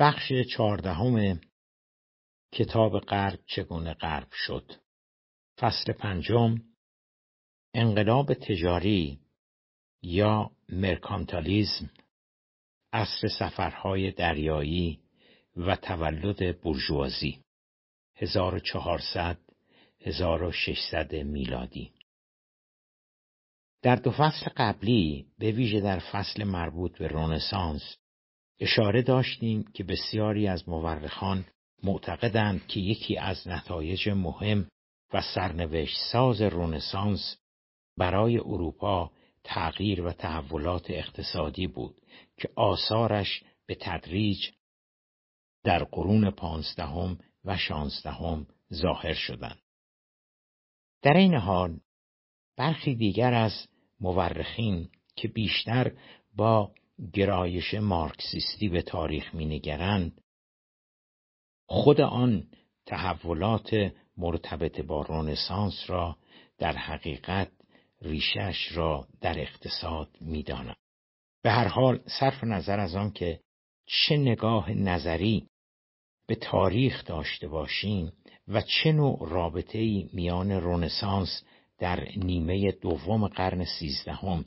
بخش چهاردهم کتاب غرب چگونه غرب شد؟ فصل پنجم انقلاب تجاری یا مرکانتالیزم عصر سفرهای دریایی و تولد برجوازی 1400 1600 میلادی. در دو فصل قبلی به ویژه در فصل مربوط به رونسانس اشاره داشتیم که بسیاری از مورخان معتقدند که یکی از نتایج مهم و سرنوشت ساز رونسانس برای اروپا تغییر و تحولات اقتصادی بود که آثارش به تدریج در قرون پانزدهم و شانزدهم ظاهر شدند. در این حال برخی دیگر از مورخین که بیشتر با گرایش مارکسیستی به تاریخ مینگرند خود آن تحولات مرتبط با رونسانس را در حقیقت ریشش را در اقتصاد می‌دانند. به هر حال صرف نظر از آن که چه نگاه نظری به تاریخ داشته باشیم و چه نوع رابطه میان رونسانس در نیمه دوم قرن سیزدهم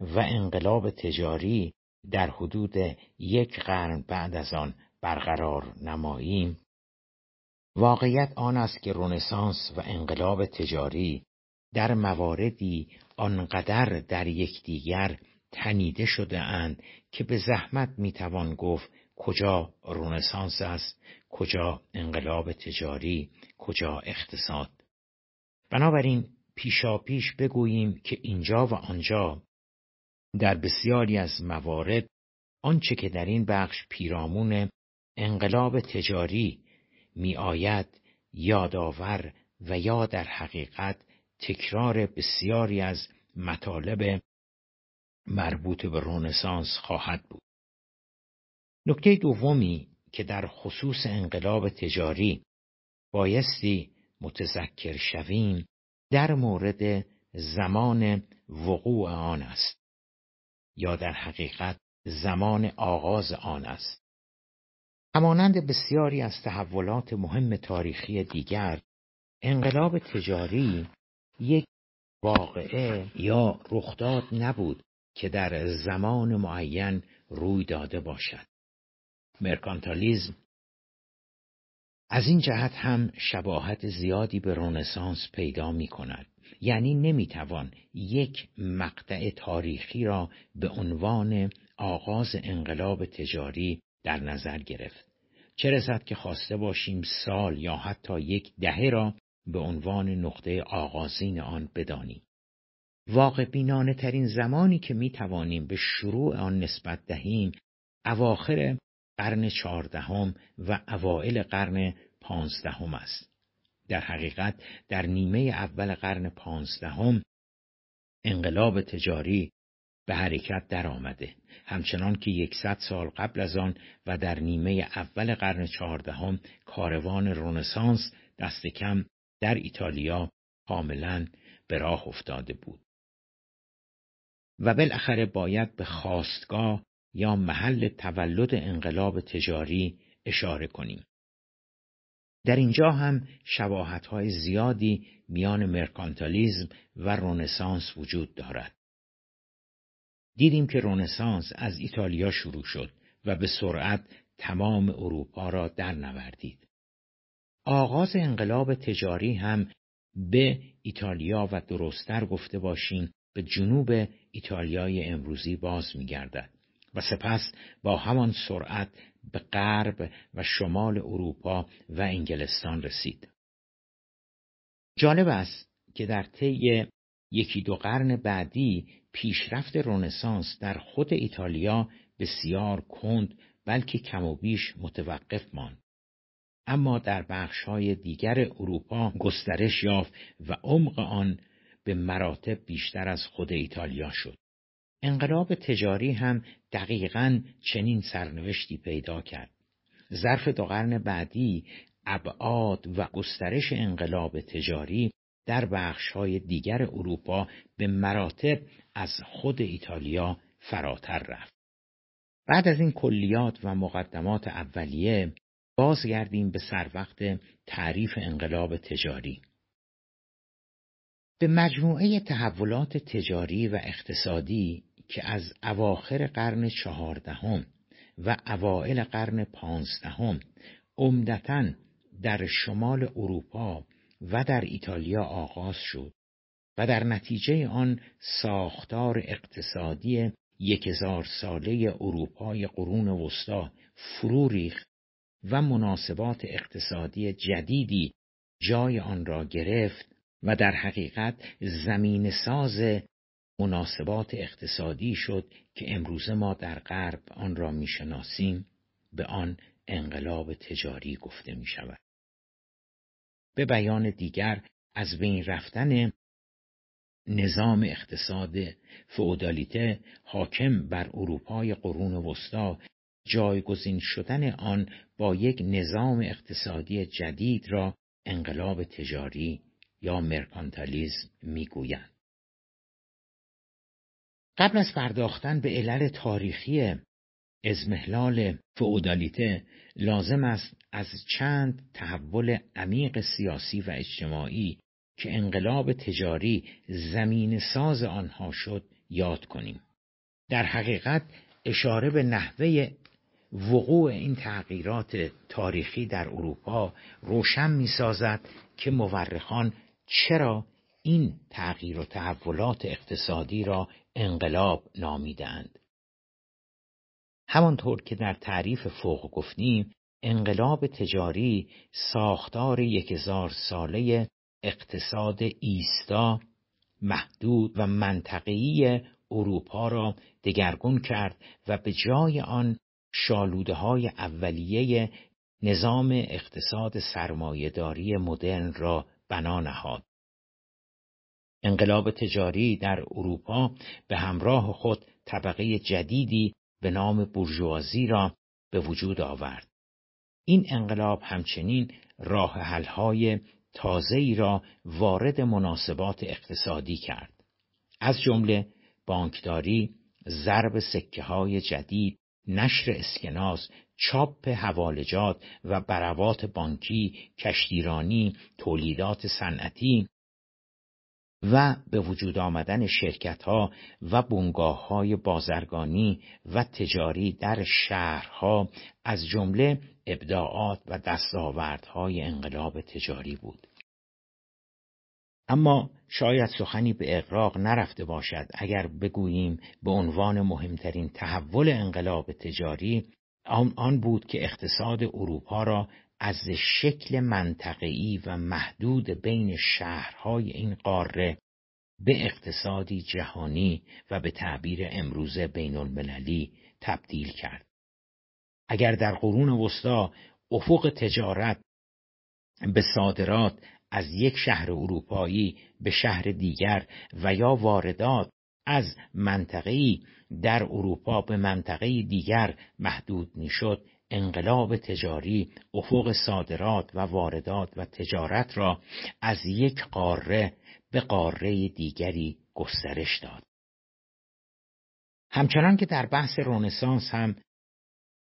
و انقلاب تجاری در حدود یک قرن بعد از آن برقرار نماییم. واقعیت آن است که رونسانس و انقلاب تجاری در مواردی آنقدر در یکدیگر تنیده شده اند که به زحمت می‌توان گفت کجا رونسانس است کجا انقلاب تجاری کجا اقتصاد. بنابراین پیشاپیش بگوییم که اینجا و آنجا در بسیاری از موارد آنچه که در این بخش پیرامون انقلاب تجاری می آید یادآور و یا در حقیقت تکرار بسیاری از مطالب مربوط به رونسانس خواهد بود. نکته دومی که در خصوص انقلاب تجاری بایستی متذکر شویم در مورد زمان وقوع آن است یا در حقیقت زمان آغاز آن است همانند بسیاری از تحولات مهم تاریخی دیگر انقلاب تجاری یک واقعه یا رخداد نبود که در زمان معین روی داده باشد مرکانتالیزم از این جهت هم شباهت زیادی به رونسانس پیدا می کند. یعنی نمی‌توان یک مقطع تاریخی را به عنوان آغاز انقلاب تجاری در نظر گرفت. چه رسد که خواسته باشیم سال یا حتی یک دهه را به عنوان نقطه آغازین آن بدانیم. واقع بینانه ترین زمانی که می توانیم به شروع آن نسبت دهیم اواخر قرن چهاردهم و اوائل قرن پانزدهم است. در حقیقت در نیمه اول قرن پانزدهم انقلاب تجاری به حرکت درآمده همچنان که یکصد سال قبل از آن و در نیمه اول قرن چهاردهم کاروان رونسانس دست کم در ایتالیا کاملا به راه افتاده بود و بالاخره باید به خواستگاه یا محل تولد انقلاب تجاری اشاره کنیم. در اینجا هم شباهت‌های زیادی میان مرکانتالیزم و رونسانس وجود دارد. دیدیم که رونسانس از ایتالیا شروع شد و به سرعت تمام اروپا را در نوردید. آغاز انقلاب تجاری هم به ایتالیا و درستتر گفته باشیم به جنوب ایتالیای امروزی باز می‌گردد. و سپس با همان سرعت به غرب و شمال اروپا و انگلستان رسید. جالب است که در طی یکی دو قرن بعدی پیشرفت رونسانس در خود ایتالیا بسیار کند بلکه کم و بیش متوقف ماند. اما در بخشهای دیگر اروپا گسترش یافت و عمق آن به مراتب بیشتر از خود ایتالیا شد. انقلاب تجاری هم دقیقا چنین سرنوشتی پیدا کرد. ظرف دو قرن بعدی ابعاد و گسترش انقلاب تجاری در بخشهای دیگر اروپا به مراتب از خود ایتالیا فراتر رفت. بعد از این کلیات و مقدمات اولیه بازگردیم به سر وقت تعریف انقلاب تجاری به مجموعه تحولات تجاری و اقتصادی که از اواخر قرن چهاردهم و اوائل قرن پانزدهم عمدتا در شمال اروپا و در ایتالیا آغاز شد و در نتیجه آن ساختار اقتصادی یک هزار ساله اروپای قرون وسطا فرو ریخت و مناسبات اقتصادی جدیدی جای آن را گرفت و در حقیقت زمین ساز مناسبات اقتصادی شد که امروزه ما در غرب آن را می‌شناسیم به آن انقلاب تجاری گفته می شود. به بیان دیگر از بین رفتن نظام اقتصاد فئودالیته حاکم بر اروپای قرون وسطا جایگزین شدن آن با یک نظام اقتصادی جدید را انقلاب تجاری یا مرکانتالیزم می‌گویند. قبل از پرداختن به علل تاریخی ازمهلال فئودالیته لازم است از چند تحول عمیق سیاسی و اجتماعی که انقلاب تجاری زمین ساز آنها شد یاد کنیم. در حقیقت اشاره به نحوه وقوع این تغییرات تاریخی در اروپا روشن می سازد که مورخان چرا این تغییر و تحولات اقتصادی را انقلاب نامیدند همانطور که در تعریف فوق گفتیم انقلاب تجاری ساختار یک هزار ساله اقتصاد ایستا محدود و منطقی اروپا را دگرگون کرد و به جای آن شالوده های اولیه نظام اقتصاد سرمایهداری مدرن را بنا نهاد. انقلاب تجاری در اروپا به همراه خود طبقه جدیدی به نام بورژوازی را به وجود آورد. این انقلاب همچنین راه حل‌های تازه‌ای را وارد مناسبات اقتصادی کرد. از جمله بانکداری، ضرب سکه های جدید، نشر اسکناس، چاپ حوالجات و بروات بانکی، کشتیرانی، تولیدات صنعتی و به وجود آمدن شرکت ها و بنگاه های بازرگانی و تجاری در شهرها از جمله ابداعات و دستاوردهای انقلاب تجاری بود. اما شاید سخنی به اقراق نرفته باشد اگر بگوییم به عنوان مهمترین تحول انقلاب تجاری آن بود که اقتصاد اروپا را از شکل منطقه‌ای و محدود بین شهرهای این قاره به اقتصادی جهانی و به تعبیر امروزه بین المللی تبدیل کرد. اگر در قرون وسطا افق تجارت به صادرات از یک شهر اروپایی به شهر دیگر و یا واردات از منطقه‌ای در اروپا به منطقه دیگر محدود می‌شد انقلاب تجاری افق صادرات و واردات و تجارت را از یک قاره به قاره دیگری گسترش داد. همچنان که در بحث رونسانس هم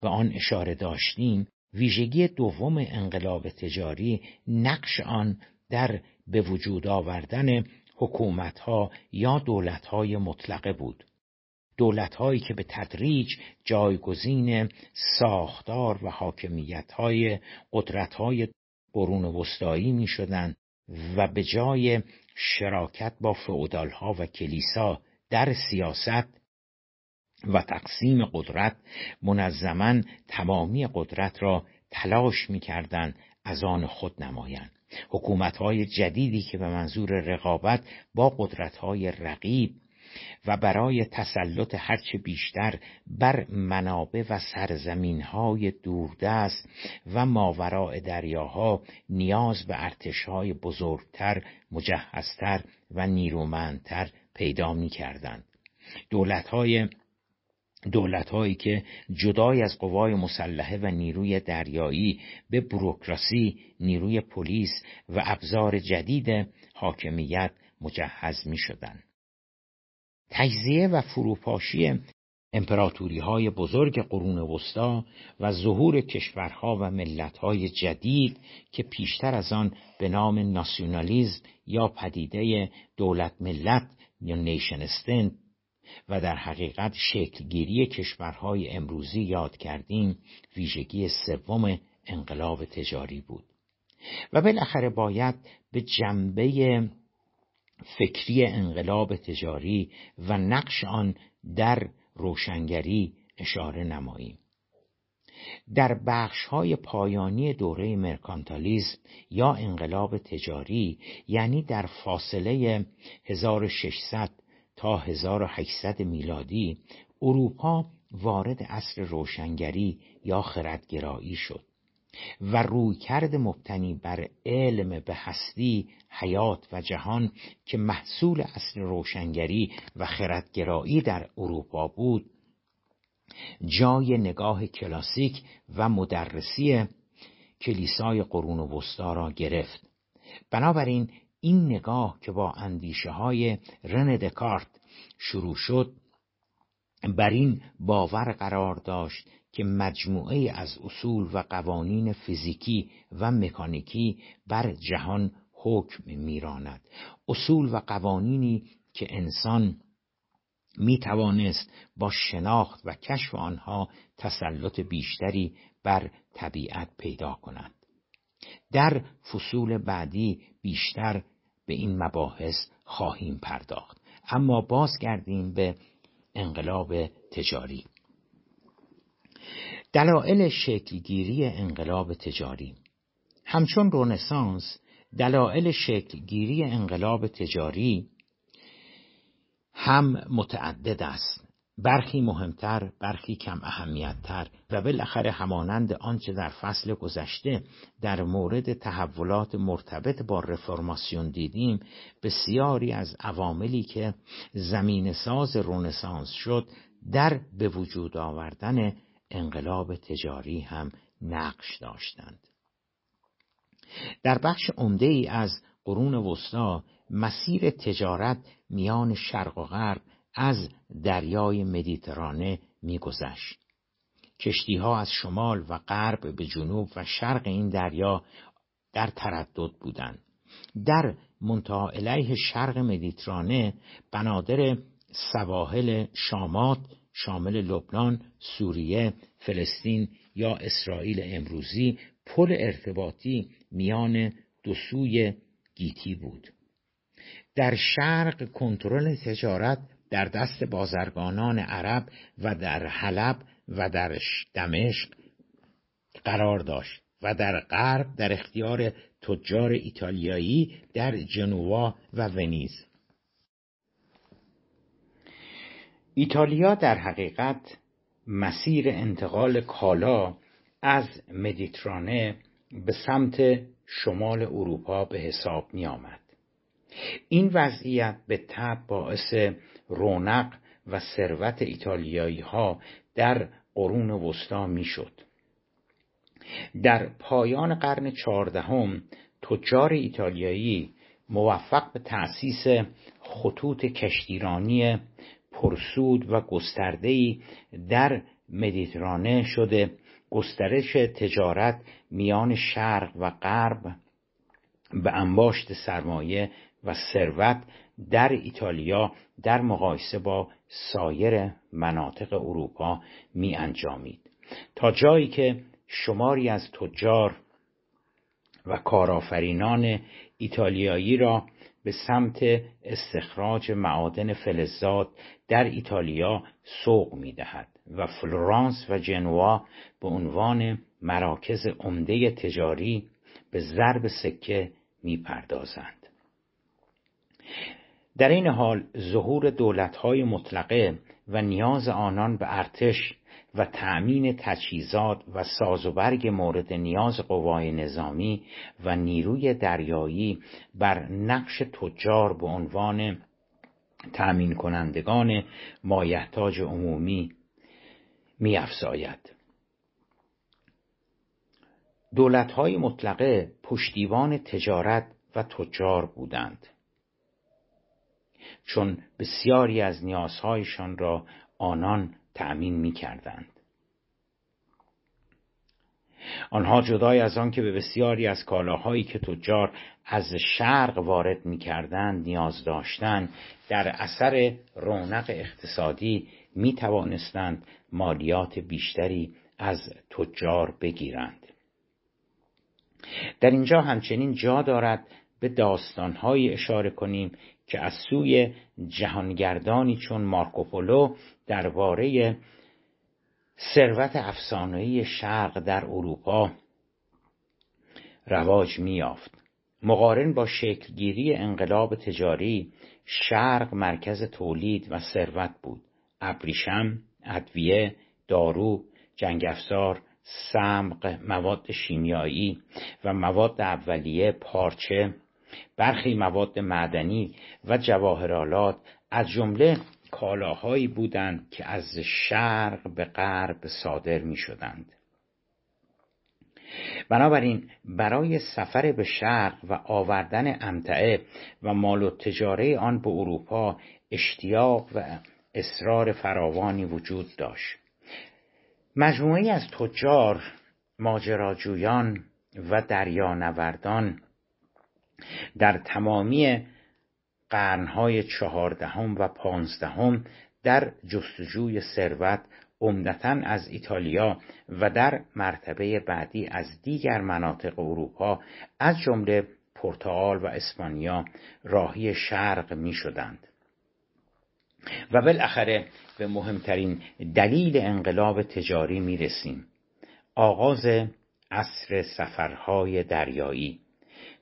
به آن اشاره داشتیم ویژگی دوم انقلاب تجاری نقش آن در به وجود آوردن حکومتها یا دولتهای مطلقه بود. دولتهایی که به تدریج جایگزین ساختار و حاکمیتهای قدرتهای قرون وسطایی می شدند و به جای شراکت با فعودالها و کلیسا در سیاست و تقسیم قدرت منظما تمامی قدرت را تلاش می‌کردند از آن خود نمایند. حکومتهای جدیدی که به منظور رقابت با قدرتهای رقیب و برای تسلط هرچه بیشتر بر منابع و سرزمینهای دوردست و ماوراء دریاها نیاز به ارتشهای بزرگتر، مجهزتر و نیرومندتر پیدا می. دولتهای دولتهایی که جدای از قوای مسلحه و نیروی دریایی به بروکراسی، نیروی پلیس و ابزار جدید حاکمیت مجهز می شدن. تجزیه و فروپاشی امپراتوری های بزرگ قرون وسطا و ظهور کشورها و ملتهای جدید که پیشتر از آن به نام ناسیونالیزم یا پدیده دولت ملت یا نیشن استند و در حقیقت شکلگیری کشورهای امروزی یاد کردیم ویژگی سوم انقلاب تجاری بود. و بالاخره باید به جنبه فکری انقلاب تجاری و نقش آن در روشنگری اشاره نماییم. در بخش های پایانی دوره مرکانتالیزم یا انقلاب تجاری یعنی در فاصله 1600 تا 1800 میلادی اروپا وارد عصر روشنگری یا خردگرایی شد. و رویکرد مبتنی بر علم به هستی حیات و جهان که محصول اصل روشنگری و خردگرایی در اروپا بود جای نگاه کلاسیک و مدرسی کلیسای قرون وسطا را گرفت. بنابراین این نگاه که با اندیشه های رن دکارت شروع شد بر این باور قرار داشت که مجموعه از اصول و قوانین فیزیکی و مکانیکی بر جهان حکم میراند. اصول و قوانینی که انسان می توانست با شناخت و کشف آنها تسلط بیشتری بر طبیعت پیدا کند. در فصول بعدی بیشتر به این مباحث خواهیم پرداخت. اما بازگردیم به انقلاب تجاری. دلایل شکلگیری انقلاب تجاری. همچون رونسانس دلایل شکلگیری انقلاب تجاری هم متعدد است. برخی مهمتر برخی کم اهمیتتر و بالاخره همانند آنچه در فصل گذشته در مورد تحولات مرتبط با رفرماسیون دیدیم بسیاری از عواملی که زمین ساز رونسانس شد در به وجود آوردن انقلاب تجاری هم نقش داشتند. در بخش عمده ای از قرون وسطا مسیر تجارت میان شرق و غرب از دریای مدیترانه میگذشت. کشتی ها از شمال و غرب به جنوب و شرق این دریا در تردد بودند. در منتها علیه شرق مدیترانه بنادر سواحل شامات شامل لبنان، سوریه، فلسطین یا اسرائیل امروزی پل ارتباطی میان دو سوی گیتی بود. در شرق کنترل تجارت در دست بازرگانان عرب و در حلب و در دمشق قرار داشت و در غرب در اختیار تجار ایتالیایی در جنوا و ونیز ایتالیا در حقیقت مسیر انتقال کالا از مدیترانه به سمت شمال اروپا به حساب می آمد. این وضعیت به طب باعث رونق و ثروت ایتالیایی ها در قرون وسطا می شد. در پایان قرن چهاردهم تجار ایتالیایی موفق به تأسیس خطوط کشتیرانی پرسود و گسترده‌ای در مدیترانه شده. گسترش تجارت میان شرق و غرب به انباشت سرمایه و ثروت در ایتالیا در مقایسه با سایر مناطق اروپا می انجامید. تا جایی که شماری از تجار و کارآفرینان ایتالیایی را به سمت استخراج معادن فلزات در ایتالیا سوق می دهد و فلورانس و جنوا به عنوان مراکز عمده تجاری به ضرب سکه می پردازند. در این حال ظهور دولتهای مطلقه و نیاز آنان به ارتش و تأمین تجهیزات و سازوبرگ مورد نیاز قوای نظامی و نیروی دریایی بر نقش تجار به عنوان تأمین کنندگان مایحتاج عمومی میافزاید. دولتهای مطلقه پشتیبان تجارت و تجار بودند. چون بسیاری از نیازهایشان را آنان تأمین می کردند. آنها جدای از آن که به بسیاری از کالاهایی که تجار از شرق وارد می کردند نیاز داشتند در اثر رونق اقتصادی می توانستند مالیات بیشتری از تجار بگیرند در اینجا همچنین جا دارد به داستانهایی اشاره کنیم که از سوی جهانگردانی چون مارکوپولو درباره ثروت افسانه‌ای شرق در اروپا رواج میافت مقارن با شکلگیری انقلاب تجاری شرق مرکز تولید و ثروت بود. ابریشم ادویه دارو جنگ افزار سمق مواد شیمیایی و مواد اولیه پارچه. برخی مواد معدنی و جواهرالات از جمله کالاهایی بودند که از شرق به غرب صادر می شدند. بنابراین برای سفر به شرق و آوردن امتعه و مال و تجاره آن به اروپا اشتیاق و اصرار فراوانی وجود داشت مجموعی از تجار ماجراجویان و دریانوردان در تمامی قرنهای چهاردهم و پانزدهم در جستجوی ثروت عمدتا از ایتالیا و در مرتبه بعدی از دیگر مناطق اروپا از جمله پرتغال و اسپانیا راهی شرق می شدند و بالاخره به مهمترین دلیل انقلاب تجاری می رسیم آغاز عصر سفرهای دریایی.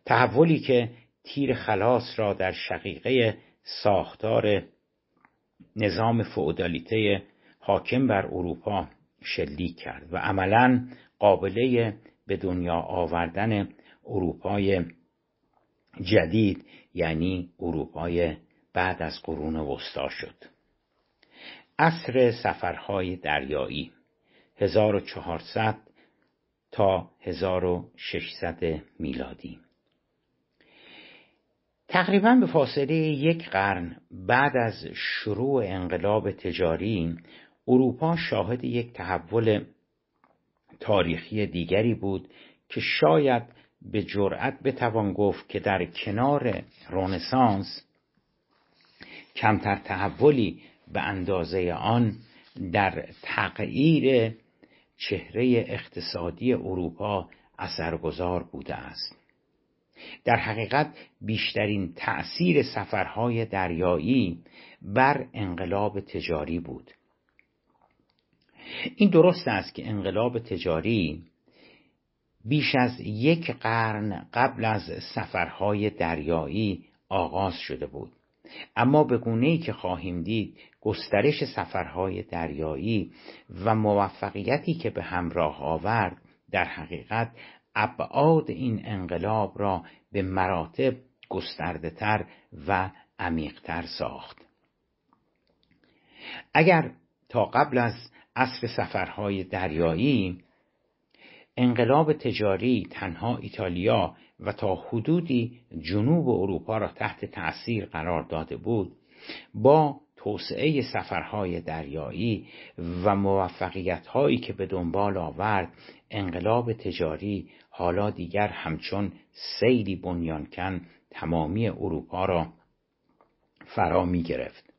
تحولی که تیر خلاص را در شقیقه ساختار نظام فئودالیته حاکم بر اروپا شلیک کرد و عملا قابله به دنیا آوردن اروپای جدید یعنی اروپای بعد از قرون وسطا شد. عصر سفرهای دریایی 1400 تا 1600 میلادی. تقریبا به فاصله یک قرن بعد از شروع انقلاب تجاری اروپا شاهد یک تحول تاریخی دیگری بود که شاید به جرأت بتوان گفت که در کنار رونسانس کمتر تحولی به اندازه آن در تغییر چهره اقتصادی اروپا اثرگذار بوده است. در حقیقت بیشترین تأثیر سفرهای دریایی بر انقلاب تجاری بود. این درست است که انقلاب تجاری بیش از یک قرن قبل از سفرهای دریایی آغاز شده بود. اما به گونه که خواهیم دید گسترش سفرهای دریایی و موفقیتی که به همراه آورد در حقیقت ابعاد این انقلاب را به مراتب گسترده تر و عمیقتر ساخت. اگر تا قبل از عصر سفرهای دریایی انقلاب تجاری تنها ایتالیا و تا حدودی جنوب اروپا را تحت تأثیر قرار داده بود با توسعه سفرهای دریایی و موفقیت هایی که به دنبال آورد انقلاب تجاری حالا دیگر همچون سیلی بنیانکن تمامی اروپا را فرا می گرفت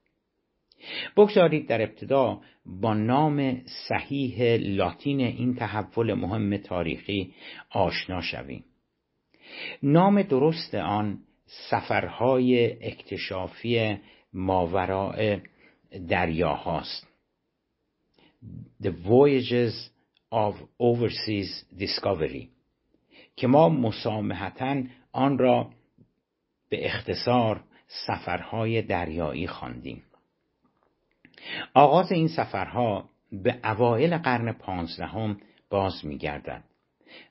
بگذارید در ابتدا با نام صحیح لاتین این تحول مهم تاریخی آشنا شویم. نام درست آن سفرهای اکتشافی ماوراء دریاهاست. The Voyages of Overseas Discovery. که ما مسامحتا آن را به اختصار سفرهای دریایی خواندیم. آغاز این سفرها به اوایل قرن پانزدهم باز میگردد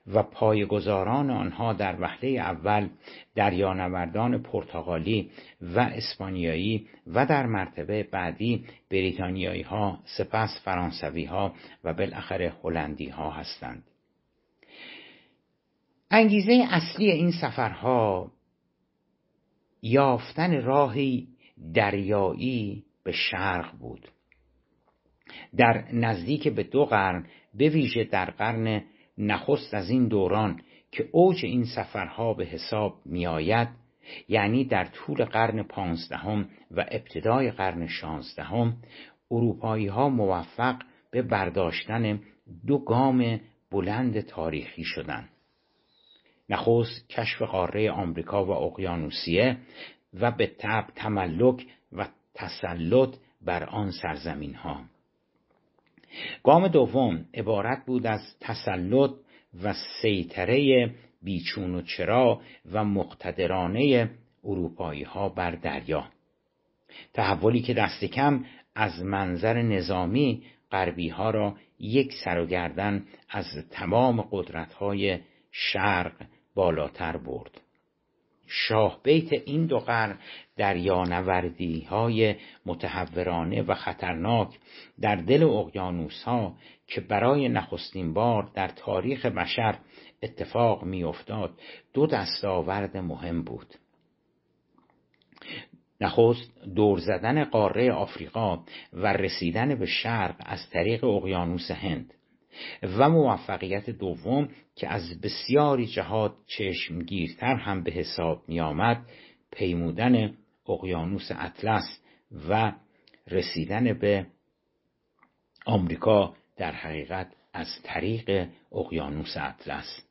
و پایگزاران آنها در وهله اول دریانوردان پرتغالی و اسپانیایی و در مرتبه بعدی بریتانیایی ها سپس فرانسوی ها و بالاخره هلندی ها هستند. انگیزه اصلی این سفرها یافتن راهی دریایی به شرق بود. در نزدیک به دو قرن به ویژه در قرن نخست از این دوران که اوج این سفرها به حساب می آید یعنی در طول قرن پانزدهم و ابتدای قرن شانزدهم اروپایی ها موفق به برداشتن دو گام بلند تاریخی شدند. نخست کشف قاره آمریکا و اقیانوسیه و به تب تملک و تسلط بر آن سرزمین ها گام دوم عبارت بود از تسلط و سیطره بیچون و چرا و مقتدرانه اروپایی ها بر دریا. تحولی که دست کم از منظر نظامی غربی ها را یک سر و گردن از تمام قدرت های شرق بالاتر برد. شاه بیت این دو قرن دریانوردی های متحورانه و خطرناک در دل اقیانوس ها که برای نخستین بار در تاریخ بشر اتفاق میافتاد دو دستاورد مهم بود. نخست دور زدن قاره آفریقا و رسیدن به شرق از طریق اقیانوس هند. و موفقیت دوم که از بسیاری جهات چشمگیرتر هم به حساب می آمد پیمودن اقیانوس اطلس و رسیدن به آمریکا در حقیقت از طریق اقیانوس اطلس.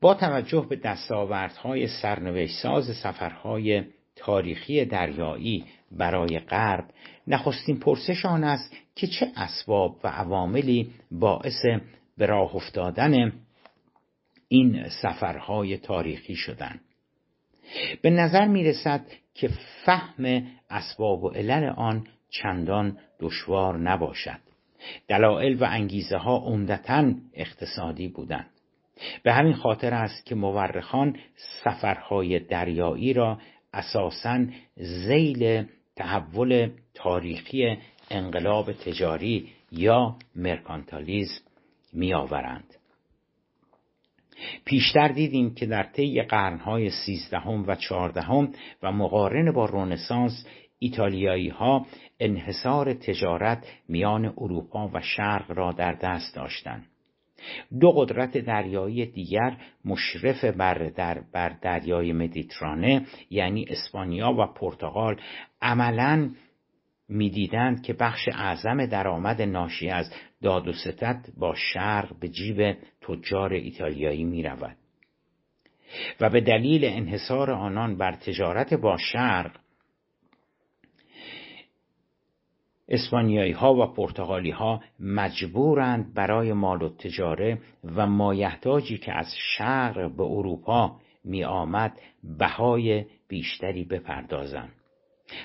با توجه به دستاوردهای سرنوشت ساز سفرهای تاریخی دریایی برای غرب. نخستین پرسش آن است که چه اسباب و عواملی باعث به راه افتادن این سفرهای تاریخی شدند. به نظر می رسد که فهم اسباب و علل آن چندان دشوار نباشد. دلایل و انگیزه ها عمدتا اقتصادی بودند. به همین خاطر است که مورخان سفرهای دریایی را اساسا زیل تحول تاریخی انقلاب تجاری یا مرکانتالیزم میآورند. پیشتر دیدیم که در طی قرنهای سیزدهم و چهاردهم و مقارن با رونسانس ایتالیایی ها انحصار تجارت میان اروپا و شرق را در دست داشتند. دو قدرت دریایی دیگر مشرف بر, در بر دریای مدیترانه یعنی اسپانیا و پرتغال عملا می‌دیدند که بخش اعظم درآمد ناشی از داد و ستد با شرق به جیب تجار ایتالیایی می رود. و به دلیل انحصار آنان بر تجارت با شرق اسپانیایی ها و پرتغالی ها مجبورند برای مال و تجاره و مایحتاجی که از شرق به اروپا می آمد بهای بیشتری بپردازند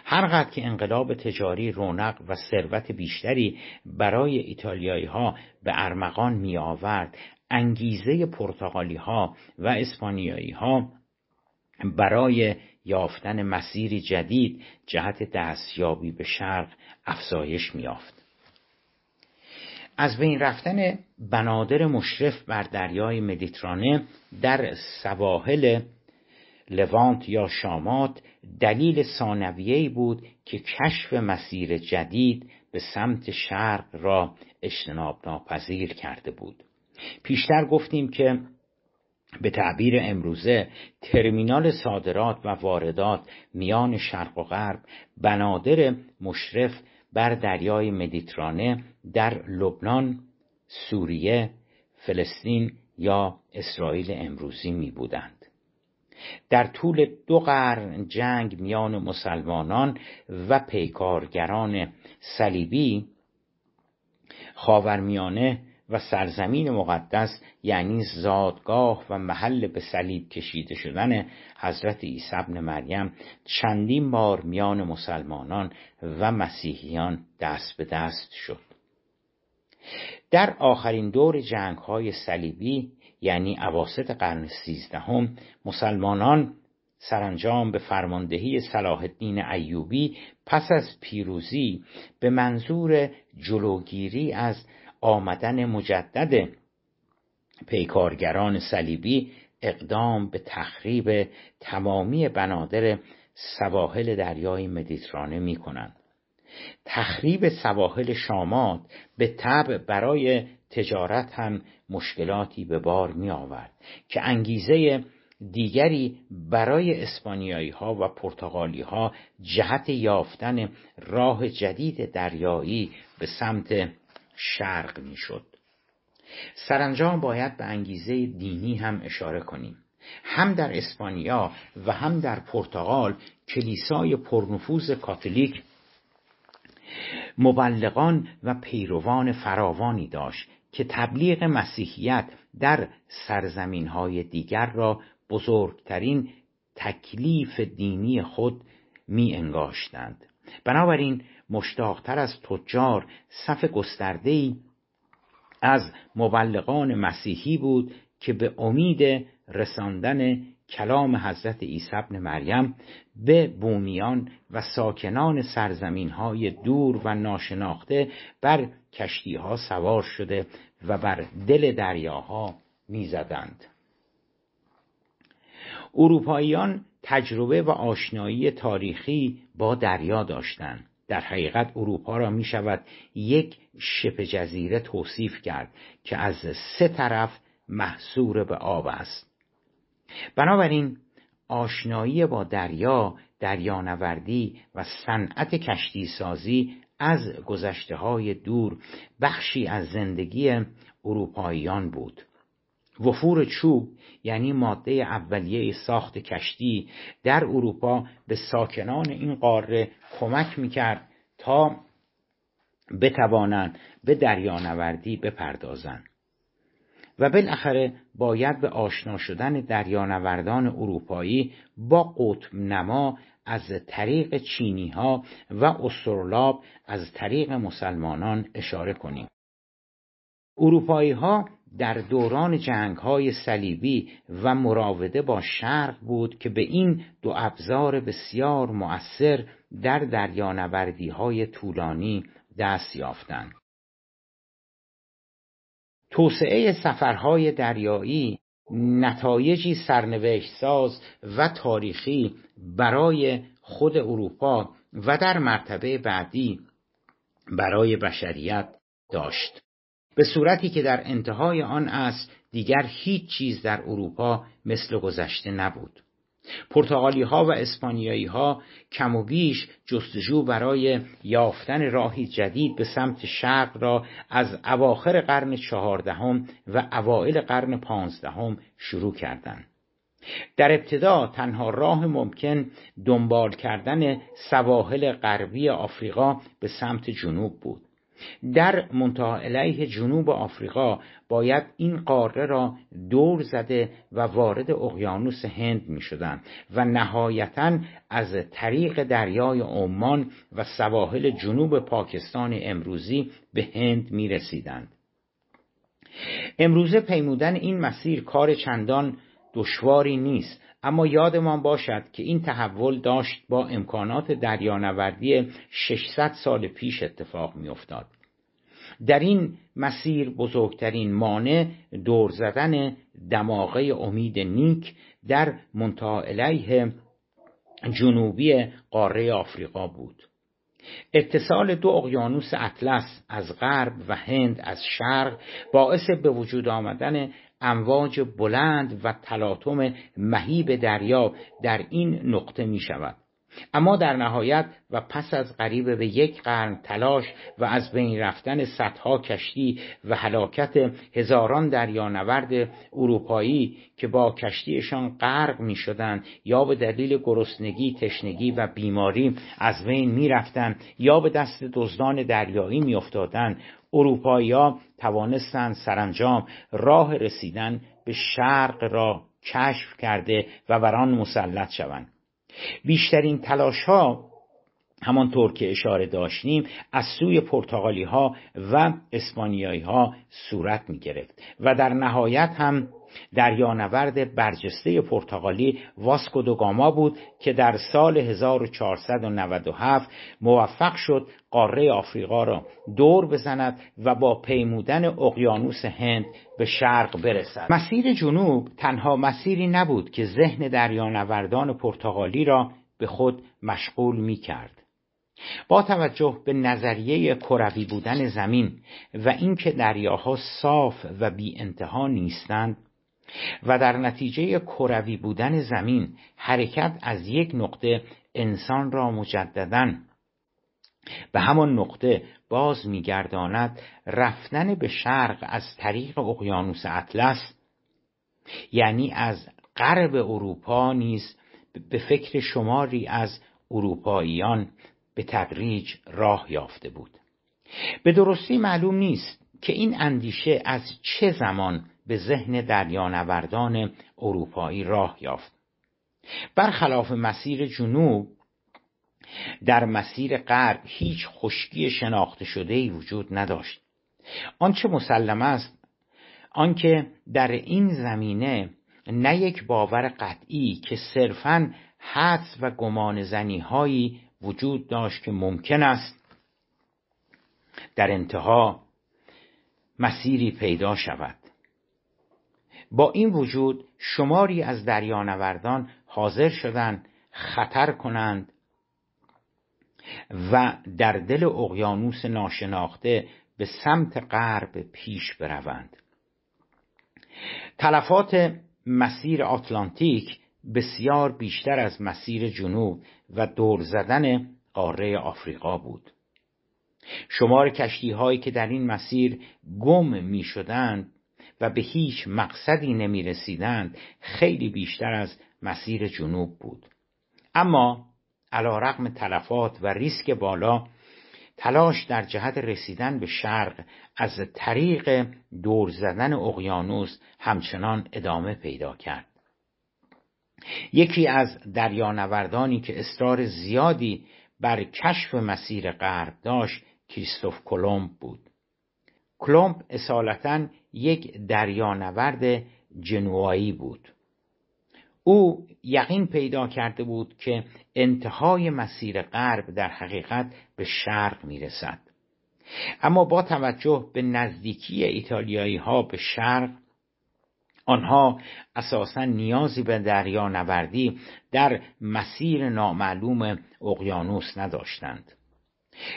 هرقدر که انقلاب تجاری رونق و ثروت بیشتری برای ایتالیایی ها به ارمغان می آورد انگیزه پرتغالی ها و اسپانیایی ها برای یافتن مسیری جدید جهت دستیابی به شرق افزایش میافت از بین رفتن بنادر مشرف بر دریای مدیترانه در سواحل لوانت یا شامات دلیل ثانویه‌ای بود که کشف مسیر جدید به سمت شرق را اجتناب ناپذیر کرده بود پیشتر گفتیم که به تعبیر امروزه ترمینال صادرات و واردات میان شرق و غرب بنادر مشرف بر دریای مدیترانه در لبنان، سوریه، فلسطین یا اسرائیل امروزی می بودند. در طول دو قرن جنگ میان مسلمانان و پیکارگران صلیبی خاورمیانه و سرزمین مقدس یعنی زادگاه و محل به صلیب کشیده شدن حضرت عیسی ابن مریم چندین بار میان مسلمانان و مسیحیان دست به دست شد. در آخرین دور جنگ های صلیبی یعنی عواست قرن سیزدهم مسلمانان سرانجام به فرماندهی صلاح الدین ایوبی پس از پیروزی به منظور جلوگیری از آمدن مجدد پیکارگران صلیبی اقدام به تخریب تمامی بنادر سواحل دریای مدیترانه می کنند. تخریب سواحل شامات به طبع برای تجارت هم مشکلاتی به بار می آورد که انگیزه دیگری برای اسپانیایی ها و پرتغالی ها جهت یافتن راه جدید دریایی به سمت شرق می شد. سرانجام باید به انگیزه دینی هم اشاره کنیم هم در اسپانیا و هم در پرتغال کلیسای پرنفوذ کاتولیک مبلغان و پیروان فراوانی داشت که تبلیغ مسیحیت در سرزمین های دیگر را بزرگترین تکلیف دینی خود می انگاشتند بنابراین مشتاقتر از تجار صف گسترده‌ای از مبلغان مسیحی بود که به امید رساندن کلام حضرت عیسی ابن مریم به بومیان و ساکنان سرزمین های دور و ناشناخته بر کشتی ها سوار شده و بر دل دریاها می‌زدند. اروپاییان تجربه و آشنایی تاریخی با دریا داشتند در حقیقت اروپا را می شود یک شبه جزیره توصیف کرد که از سه طرف محصور به آب است بنابراین آشنایی با دریا دریانوردی و صنعت کشتی سازی از گذشته های دور بخشی از زندگی اروپاییان بود. وفور چوب یعنی ماده اولیه ساخت کشتی در اروپا به ساکنان این قاره کمک می‌کرد تا بتوانند به دریانوردی بپردازند. و بالاخره باید به آشنا شدن دریانوردان اروپایی با قطب نما از طریق چینی ها و استرلاب از طریق مسلمانان اشاره کنیم. اروپایی ها در دوران جنگ های صلیبی و مراوده با شرق بود که به این دو ابزار بسیار مؤثر در دریانوردی های طولانی دست یافتند. توسعه سفرهای دریایی نتایجی سرنوشت ساز و تاریخی برای خود اروپا و در مرتبه بعدی برای بشریت داشت. به صورتی که در انتهای آن است دیگر هیچ چیز در اروپا مثل گذشته نبود. پرتغالی ها و اسپانیایی ها کم و بیش جستجو برای یافتن راهی جدید به سمت شرق را از اواخر قرن چهاردهم و اوایل قرن پانزدهم شروع کردند. در ابتدا تنها راه ممکن دنبال کردن سواحل غربی آفریقا به سمت جنوب بود در منتها علیه جنوب آفریقا باید این قاره را دور زده و وارد اقیانوس هند می شدن و نهایتا از طریق دریای عمان و سواحل جنوب پاکستان امروزی به هند می رسیدند. امروزه پیمودن این مسیر کار چندان دشواری نیست. اما یادمان باشد که این تحول داشت با امکانات دریانوردی 600 سال پیش اتفاق میافتاد. در این مسیر بزرگترین مانع دور زدن دماغه امید نیک در منتها علیه جنوبی قاره آفریقا بود. اتصال دو اقیانوس اطلس از غرب و هند از شرق باعث به وجود آمدن امواج بلند و تلاطم مهیب دریا در این نقطه می شود. اما در نهایت و پس از قریب به یک قرن تلاش و از بین رفتن صدها کشتی و هلاکت هزاران دریانورد اروپایی که با کشتیشان غرق می شدن یا به دلیل گرسنگی، تشنگی و بیماری از بین می رفتن یا به دست دزدان دریایی می افتادن اروپایی ها توانستند سرانجام راه رسیدن به شرق را کشف کرده و بر آن مسلط شوند. بیشترین تلاش ها همانطور که اشاره داشتیم از سوی پرتغالی ها و اسپانیایی ها صورت می گرفت و در نهایت هم دریانورد برجسته پرتغالی واسکو دوگاما بود که در سال 1497 موفق شد قاره آفریقا را دور بزند و با پیمودن اقیانوس هند به شرق برسد. مسیر جنوب تنها مسیری نبود که ذهن دریانوردان پرتغالی را به خود مشغول می کرد با توجه به نظریه کروی بودن زمین و اینکه دریاها صاف و بی انتها نیستند و در نتیجه کروی بودن زمین حرکت از یک نقطه انسان را مجددا به همان نقطه باز میگرداند رفتن به شرق از طریق اقیانوس اطلس یعنی از غرب اروپا نیز به فکر شماری از اروپاییان به تدریج راه یافته بود. به درستی معلوم نیست که این اندیشه از چه زمان به ذهن دریانوردان اروپایی راه یافت. برخلاف مسیر جنوب در مسیر غرب هیچ خشکی شناخته شده ای وجود نداشت. آنچه مسلم است آنکه در این زمینه نه یک باور قطعی که صرفا حدس و گمان زنی هایی وجود داشت که ممکن است در انتها مسیری پیدا شود. با این وجود شماری از دریانوردان حاضر شدند خطر کنند و در دل اقیانوس ناشناخته به سمت غرب پیش بروند. تلفات مسیر آتلانتیک بسیار بیشتر از مسیر جنوب و دور زدن قاره آفریقا بود. شمار کشتی هایی که در این مسیر گم می شدند و به هیچ مقصدی نمی رسیدند خیلی بیشتر از مسیر جنوب بود. اما علا رقم تلفات و ریسک بالا تلاش در جهت رسیدن به شرق از طریق دور زدن اقیانوس همچنان ادامه پیدا کرد. یکی از دریانوردانی که اصرار زیادی بر کشف مسیر غرب داشت کریستوف کلمب بود. کلمب اصالتا یک دریانورد جنوایی بود. او یقین پیدا کرده بود که انتهای مسیر غرب در حقیقت به شرق می‌رسد. اما با توجه به نزدیکی ایتالیایی ها به شرق آنها اساسا نیازی به دریا نوردی در مسیر نامعلوم اقیانوس نداشتند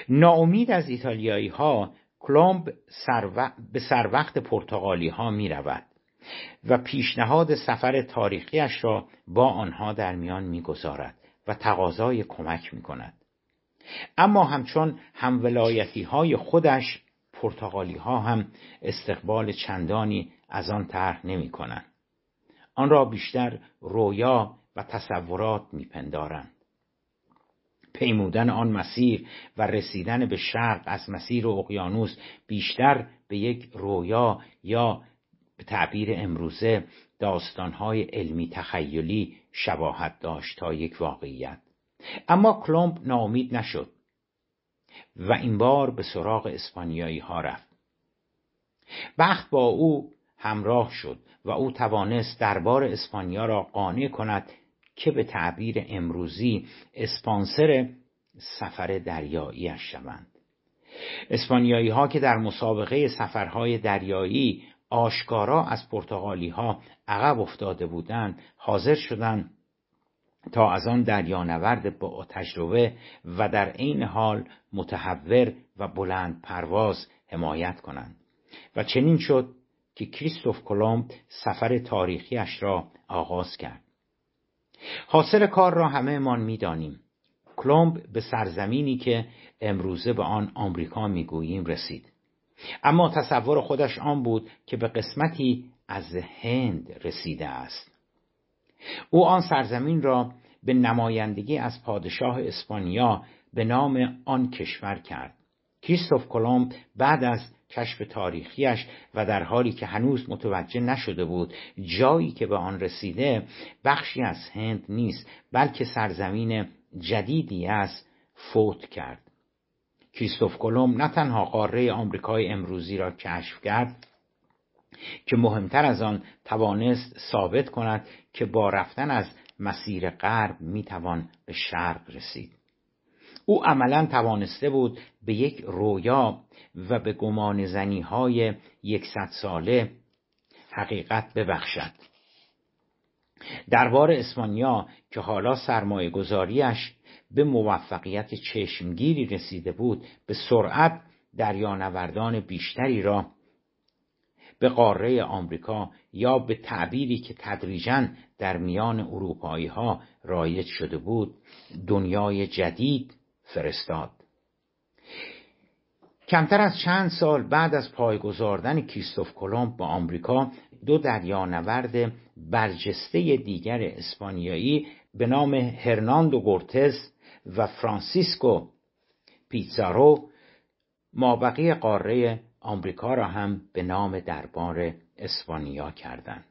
ناامید از ایتالیایی ها کلمب به سر وقت پرتغالی ها می رود و پیشنهاد سفر تاریخیش را با آنها در میان می‌گذارد و تقاضای کمک می کند. اما همچون همولایتی های خودش پرتغالی ها هم استقبال چندانی از آن طرح نمی کنند. آن را بیشتر رویا و تصورات میپندارند. پیمودن آن مسیر و رسیدن به شرق از مسیر اقیانوس بیشتر به یک رویا یا به تعبیر امروزه داستانهای علمی تخیلی شباهت داشت تا یک واقعیت اما کلمب ناامید نشد و این بار به سراغ اسپانیایی ها رفت بخت با او همراه شد و او توانست دربار اسپانیا را قانع کند که به تعبیر امروزی اسپانسر سفر دریاییش شوند. اسپانیایی ها که در مسابقه سفرهای دریایی آشکارا از پرتغالی ها عقب افتاده بودند حاضر شدند تا از آن دریانورد با تجربه و در عین حال متحور و بلند پرواز حمایت کنند. و چنین شد که کریستوف کلمب سفر تاریخیش را آغاز کرد. حاصل کار را همه من می‌دانیم. کلمب به سرزمینی که امروزه به آن آمریکا می‌گوییم رسید. اما تصور خودش آن بود که به قسمتی از هند رسیده است. او آن سرزمین را به نمایندگی از پادشاه اسپانیا به نام آن کشور کرد. کریستوف کلمب بعد از کشف تاریخیش و در حالی که هنوز متوجه نشده بود جایی که به آن رسیده بخشی از هند نیست بلکه سرزمین جدیدی است فوت کرد. کریستوف کلم نه تنها قاره آمریکای امروزی را کشف کرد که مهمتر از آن توانست ثابت کند که با رفتن از مسیر غرب می‌توان به شرق رسید. او عملا توانسته بود به یک رویا و به گمان زنی های یکصد ساله حقیقت ببخشد. دربار اسپانیا که حالا سرمایه گذاریش به موفقیت چشمگیری رسیده بود به سرعت دریانوردان بیشتری را به قاره آمریکا یا به تعبیری که تدریجا در میان اروپایی ها رایج شده بود دنیای جدید فرستاد. کمتر از چند سال بعد از پایگذاردن کریستوف کلمب به آمریکا دو دریانورد برجسته دیگر اسپانیایی به نام هرناندو گورتز و فرانسیسکو پیتزارو مابقی قاره آمریکا را هم به نام دربار اسپانیا کردند.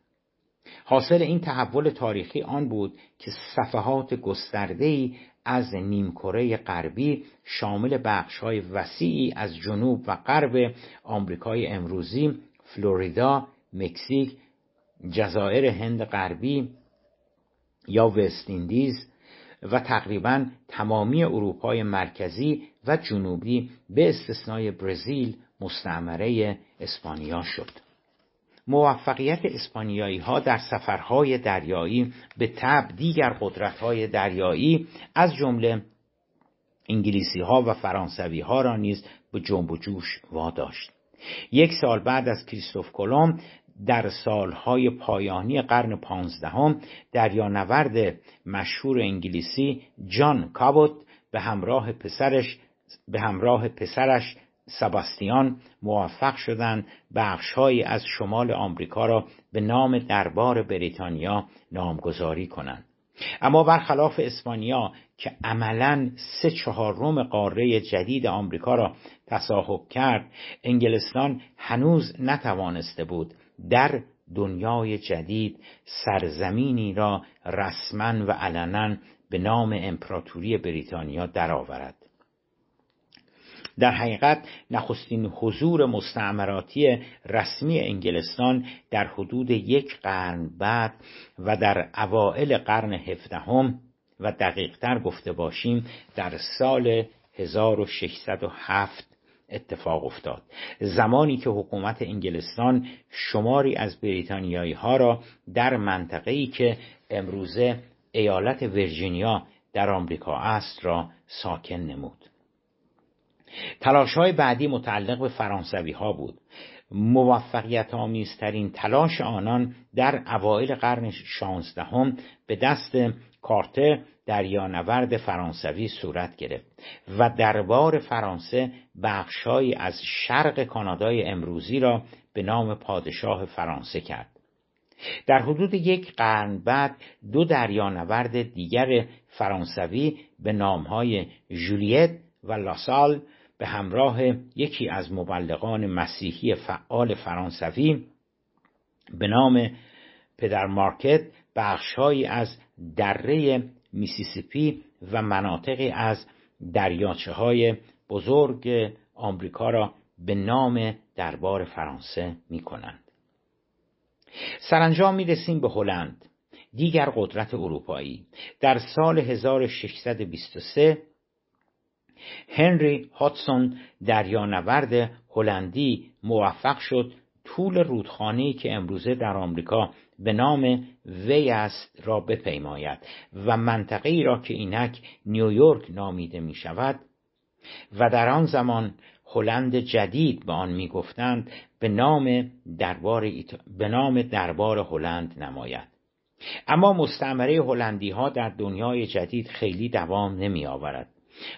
حاصل این تحول تاریخی آن بود که صفحات گسترده‌ای از نیمکره غربی شامل بخش‌های وسیعی از جنوب و غرب آمریکای امروزی، فلوریدا، مکزیک، جزایر هند غربی یا وست ایندیز و تقریبا تمامی اروپای مرکزی و جنوبی به استثنای برزیل مستعمره اسپانیا شد. موفقیت اسپانیایی ها در سفرهای دریایی به تب دیگر قدرت های دریایی از جمله انگلیسی ها و فرانسوی ها را نیز به جنب و جوش واداشت. یک سال بعد از کریستوف کلم در سالهای پایانی قرن پانزدهم دریانورد مشهور انگلیسی جان کابوت به همراه پسرش به همراه پسرش سباستیان موفق شدند بخشهایی از شمال آمریکا را به نام دربار بریتانیا نامگذاری کنند. اما برخلاف اسپانیا که عملا سه چهارم قاره جدید آمریکا را تصاحب کرد انگلستان هنوز نتوانسته بود در دنیای جدید سرزمینی را رسما و علنا به نام امپراتوری بریتانیا درآورد. در حقیقت نخستین حضور مستعمراتی رسمی انگلستان در حدود یک قرن بعد و در اوائل قرن هفدهم و دقیقتر گفته باشیم در سال 1607 اتفاق افتاد. زمانی که حکومت انگلستان شماری از بریتانیایی ها را در منطقه‌ای که امروزه ایالت ویرجینیا در آمریکا است را ساکن نمود. تلاش های بعدی متعلق به فرانسوی ها بود. موفقیت آمیزترین تلاش آنان در اوایل قرن شانزدهم به دست کارتر دریانورد فرانسوی صورت گرفت و دربار فرانسه بخشهایی از شرق کانادای امروزی را به نام پادشاه فرانسه کرد. در حدود یک قرن بعد دو دریانورد دیگر فرانسوی به نامهای جولیت و لاسال به همراه یکی از مبلغان مسیحی فعال فرانسوی به نام پدر مارکت بخشهایی از دره میسیسیپی و مناطقی از دریاچه های بزرگ آمریکا را به نام دربار فرانسه می کنند. سرانجام می رسیم به هلند دیگر قدرت اروپایی در سال 1623 هنری هاتسون دریانورد هلندی موفق شد طول رودخانه‌ای که امروزه در آمریکا به نام وی است را بپیماید و منطقه ای را که اینک نیویورک نامیده می شود و در آن زمان هلند جدید به آن می‌گفتند به نام دربار به نام دربار هلند نماید. اما مستعمره هلندی ها در دنیای جدید خیلی دوام نمی آورد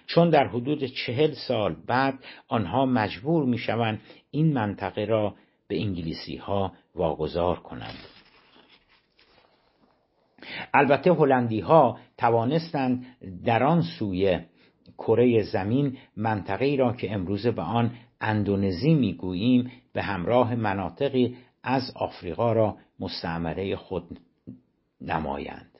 چون در حدود چهل سال بعد آنها مجبور می شوند این منطقه را به انگلیسی ها واگذار کنند. البته هلندی ها توانستند در آن سوی کره زمین منطقه را که امروزه به آن اندونزی می‌گوییم به همراه مناطقی از آفریقا را مستعمره خود نمایند.